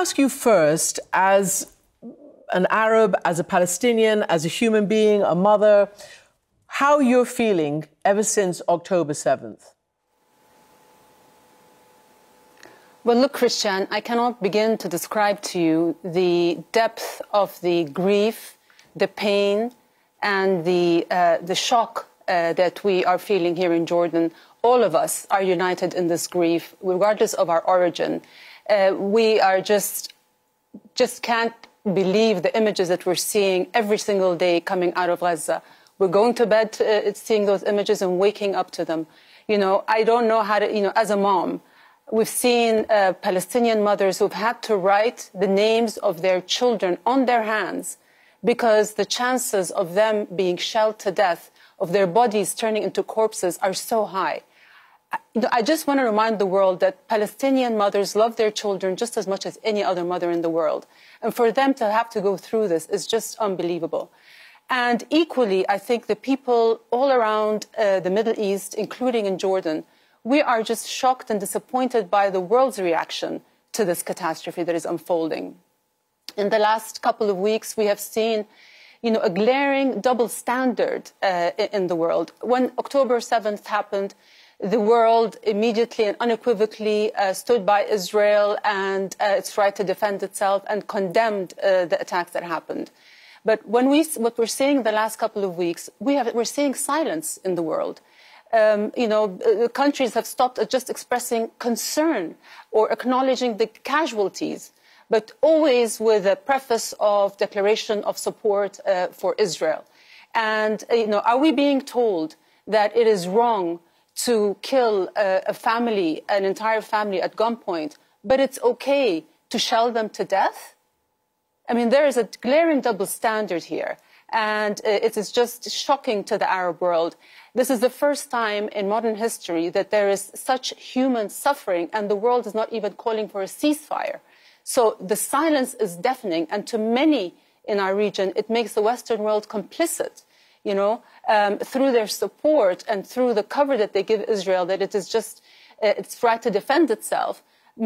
ask you first, as an Arab, as a Palestinian, as a human being, a mother, how you're feeling ever since October 7th. Well, look, Christiane, I cannot begin to describe to you the depth of the grief, the pain, and the, uh, the shock uh, that we are feeling here in Jordan. All of us are united in this grief, regardless of our origin. Uh, we are just, just can't believe the images that we're seeing every single day coming out of Gaza. We're going to bed uh, seeing those images and waking up to them. You know, I don't know how to, you know, as a mom, We've seen uh, Palestinian mothers who've had to write the names of their children on their hands because the chances of them being shelled to death, of their bodies turning into corpses, are so high. I just want to remind the world that Palestinian mothers love their children just as much as any other mother in the world. And for them to have to go through this is just unbelievable. And equally, I think the people all around uh, the Middle East, including in Jordan, we are just shocked and disappointed by the world's reaction to this catastrophe that is unfolding. In the last couple of weeks, we have seen you know, a glaring double standard uh, in the world. When October 7th happened, the world immediately and unequivocally uh, stood by Israel and uh, its right to defend itself and condemned uh, the attacks that happened. But when we, what we're seeing the last couple of weeks, we have, we're seeing silence in the world um, you know, uh, countries have stopped just expressing concern or acknowledging the casualties, but always with a preface of declaration of support uh, for Israel. And, uh, you know, are we being told that it is wrong to kill a, a family, an entire family at gunpoint, but it's okay to shell them to death? I mean, there is a glaring double standard here. And it is just shocking to the Arab world. This is the first time in modern history that there is such human suffering, and the world is not even calling for a ceasefire. So the silence is deafening, and to many in our region, it makes the Western world complicit, you know, um, through their support and through the cover that they give Israel, that it is just uh, its right to defend itself.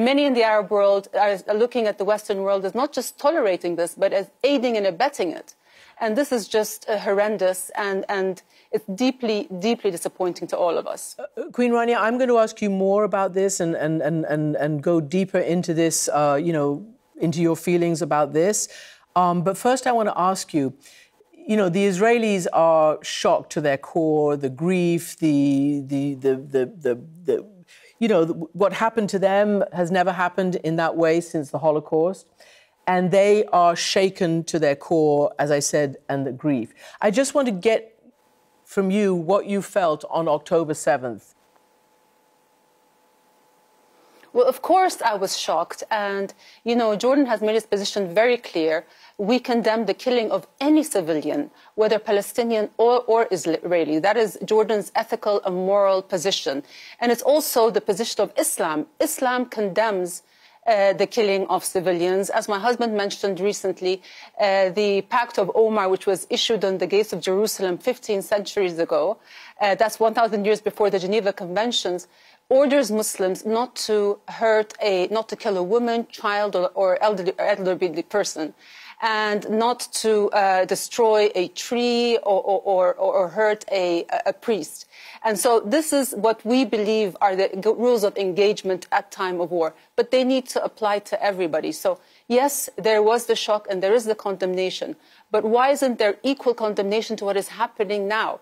Many in the Arab world are looking at the Western world as not just tolerating this, but as aiding and abetting it. And this is just uh, horrendous and, and it's deeply, deeply disappointing to all of us. Uh, uh, Queen Rania, I'm going to ask you more about this and, and, and, and, and go deeper into this, uh, you know, into your feelings about this. Um, but first, I want to ask you, you know, the Israelis are shocked to their core, the grief, the, the, the, the, the, you know, what happened to them has never happened in that way since the Holocaust and they are shaken to their core, as I said, and the grief. I just want to get from you what you felt on October 7th. Well, of course, I was shocked. And, you know, Jordan has made its position very clear. We condemn the killing of any civilian, whether Palestinian or, or Israeli. That is Jordan's ethical and moral position. And it's also the position of Islam. Islam condemns uh, the killing of civilians. As my husband mentioned recently, uh, the Pact of Omar, which was issued on the gates of Jerusalem 15 centuries ago, uh, that's 1,000 years before the Geneva Conventions, orders Muslims not to hurt a, not to kill a woman, child, or, or elderly, elderly person and not to uh, destroy a tree or, or, or, hurt a, a, priest. And so this is what we believe are the rules of engagement at time of war, but they need to apply to everybody. So yes, there was the shock and there is the condemnation, but why isn't there equal condemnation to what is happening now?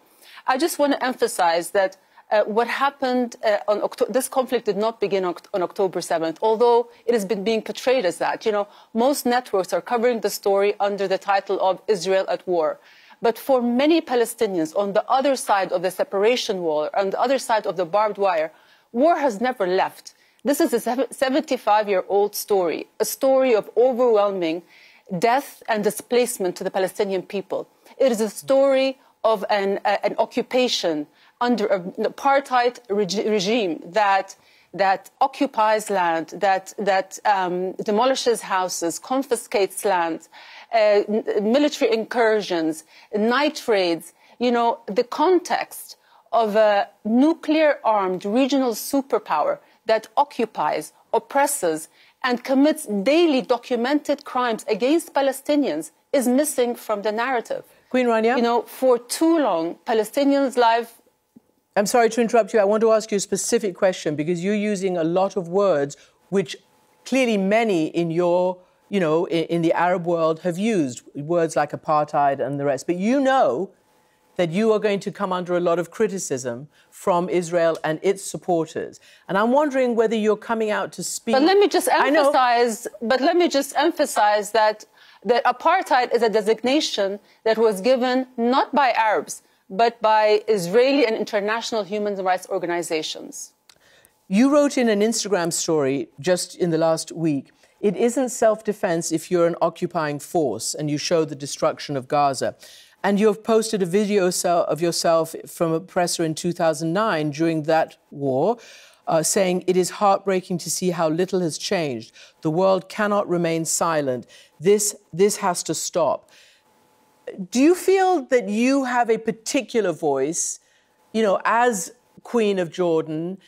I just want to emphasize that uh, what happened uh, on October, this conflict did not begin on, October 7th, although it has been being portrayed as that. You know, most networks are covering the story under the title of Israel at War. But for many Palestinians on the other side of the separation wall, on the other side of the barbed wire, war has never left. This is a 75 year old story, a story of overwhelming death and displacement to the Palestinian people. It is a story of an, uh, an occupation under an apartheid reg- regime that that occupies land, that that um, demolishes houses, confiscates land, uh, military incursions, night raids. You know, the context of a nuclear-armed regional superpower that occupies, oppresses, and commits daily documented crimes against Palestinians is missing from the narrative. Queen Rania? You know, for too long, Palestinians' life I'm sorry to interrupt you. I want to ask you a specific question because you're using a lot of words which clearly many in your, you know, in, in, the Arab world have used words like apartheid and the rest. But you know that you are going to come under a lot of criticism from Israel and its supporters. And I'm wondering whether you're coming out to speak. But let me just emphasize. But let me just emphasize that that apartheid is a designation that was given not by Arabs but by Israeli and international human rights organizations. You wrote in an Instagram story just in the last week it isn't self defense if you're an occupying force and you show the destruction of Gaza. And you have posted a video of yourself from a presser in 2009 during that war, uh, saying, It is heartbreaking to see how little has changed. The world cannot remain silent. This, this has to stop do you feel that you have a particular voice, you know, as Queen of Jordan,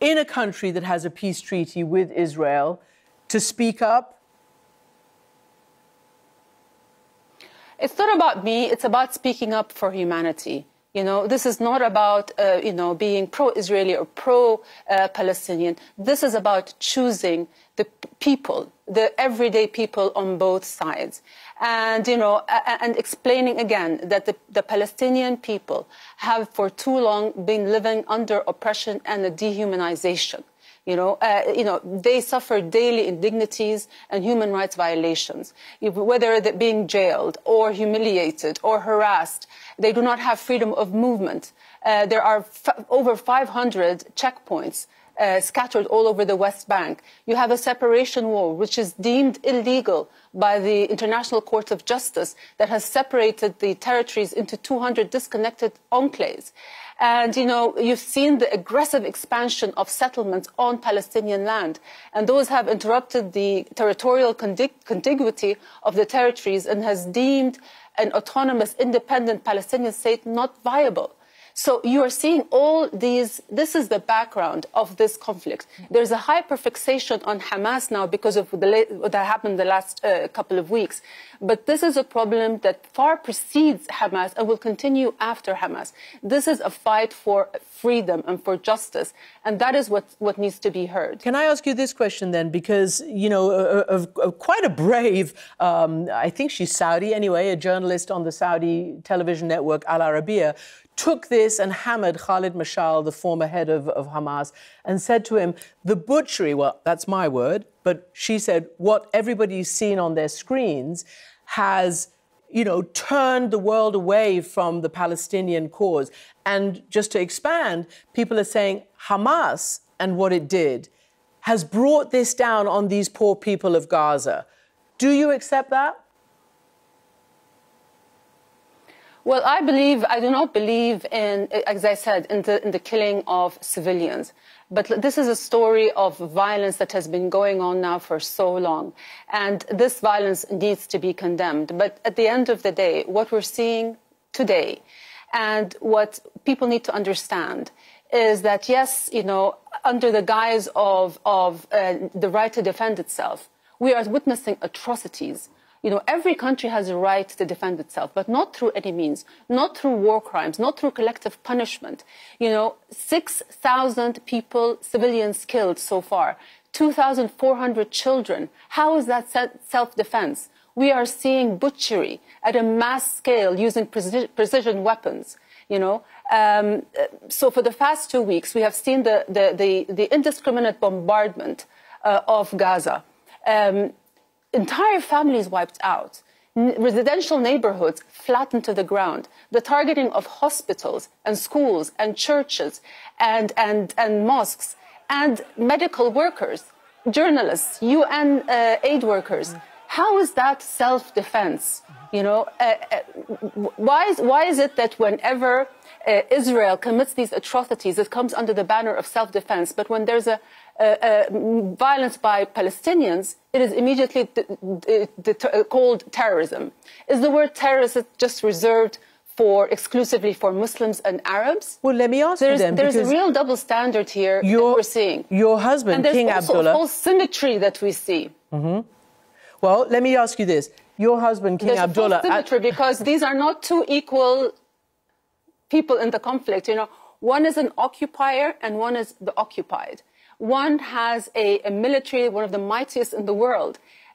in a country that has a peace treaty with Israel, to speak up? It's not about me, it's about speaking up for humanity. You know, this is not about, uh, you know, being pro-Israeli or pro-Palestinian. This is about choosing the people, the everyday people on both sides. And, you know, and explaining again that the, the Palestinian people have for too long been living under oppression and a dehumanization. You know, uh, you know, they suffer daily indignities and human rights violations, whether they're being jailed or humiliated or harassed. They do not have freedom of movement. Uh, there are over 500 checkpoints uh, scattered all over the West Bank. You have a separation wall, which is deemed illegal by the International Court of Justice, that has separated the territories into 200 disconnected enclaves. And, you know, you've seen the aggressive expansion of settlements on Palestinian land. And those have interrupted the territorial contiguity of the territories and has deemed an autonomous, independent Palestinian state not viable. So you are seeing all these, this is the background of this conflict. There's a hyperfixation on Hamas now because of the, what happened the last uh, couple of weeks. But this is a problem that far precedes Hamas and will continue after Hamas. This is a fight for freedom and for justice. And that is what, what needs to be heard. Can I ask you this question then? Because, you know, a, a, a, quite a brave, um, I think she's Saudi anyway, a journalist on the Saudi television network Al Arabiya, took this and hammered Khalid Mashal, the former head of, of Hamas, and said to him, The butchery, well, that's my word, but she said, what everybody's seen on their screens has you know, turned the world away from the Palestinian cause. And just to expand, people are saying Hamas and what it did has brought this down on these poor people of Gaza. Do you accept that? Well, I believe, I do not believe in, as I said, in the, in the killing of civilians. But this is a story of violence that has been going on now for so long. And this violence needs to be condemned. But at the end of the day, what we're seeing today and what people need to understand is that, yes, you know, under the guise of, of uh, the right to defend itself, we are witnessing atrocities you know, every country has a right to defend itself, but not through any means, not through war crimes, not through collective punishment. You know, 6,000 people, civilians killed so far, 2,400 children. How is that self-defense? We are seeing butchery at a mass scale using precision weapons. You know, um, so for the past two weeks, we have seen the, the, the, the indiscriminate bombardment uh, of Gaza. Um, entire families wiped out, residential neighborhoods flattened to the ground, the targeting of hospitals and schools and churches and, and, and mosques and medical workers, journalists, UN uh, aid workers. How is that self-defense? You know, uh, uh, why, is, why is it that whenever uh, Israel commits these atrocities, it comes under the banner of self-defense, but when there's a, uh, uh, violence by Palestinians, it is immediately called terrorism. Is the word terrorist just reserved for exclusively for Muslims and Arabs. Well, let me ask there's, you then. There's a real double standard here that we're seeing. Your husband, and there's King also Abdullah. a false symmetry that we see. Well, let me ask you this. Your husband, King There's Abdullah. symmetry because these are not two equal people in the conflict. You know, one is an occupier and one is the occupied. One has a, a military, one of the mightiest in the world,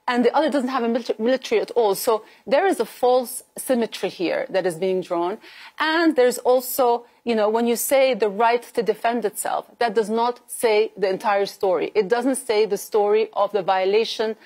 and the other doesn't have a military, military at all. So there is a false symmetry here that is being drawn. And there's also, you know, when you say the right to defend itself, that does not say the entire story. It doesn't say the story of the violation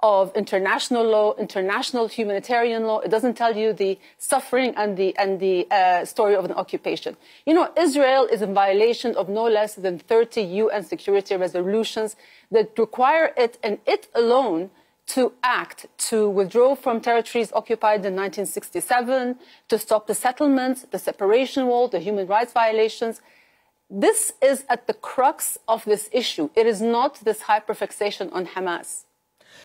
of international law, international humanitarian law. It doesn't tell you the suffering and the, and the uh, story of an occupation. You know, Israel is in violation of no less than 30 UN security resolutions that require it and it alone to act to withdraw from territories occupied in 1967, to stop the settlements, the separation wall, the human rights violations. This is at the crux of this issue. It is not this hyperfixation on Hamas.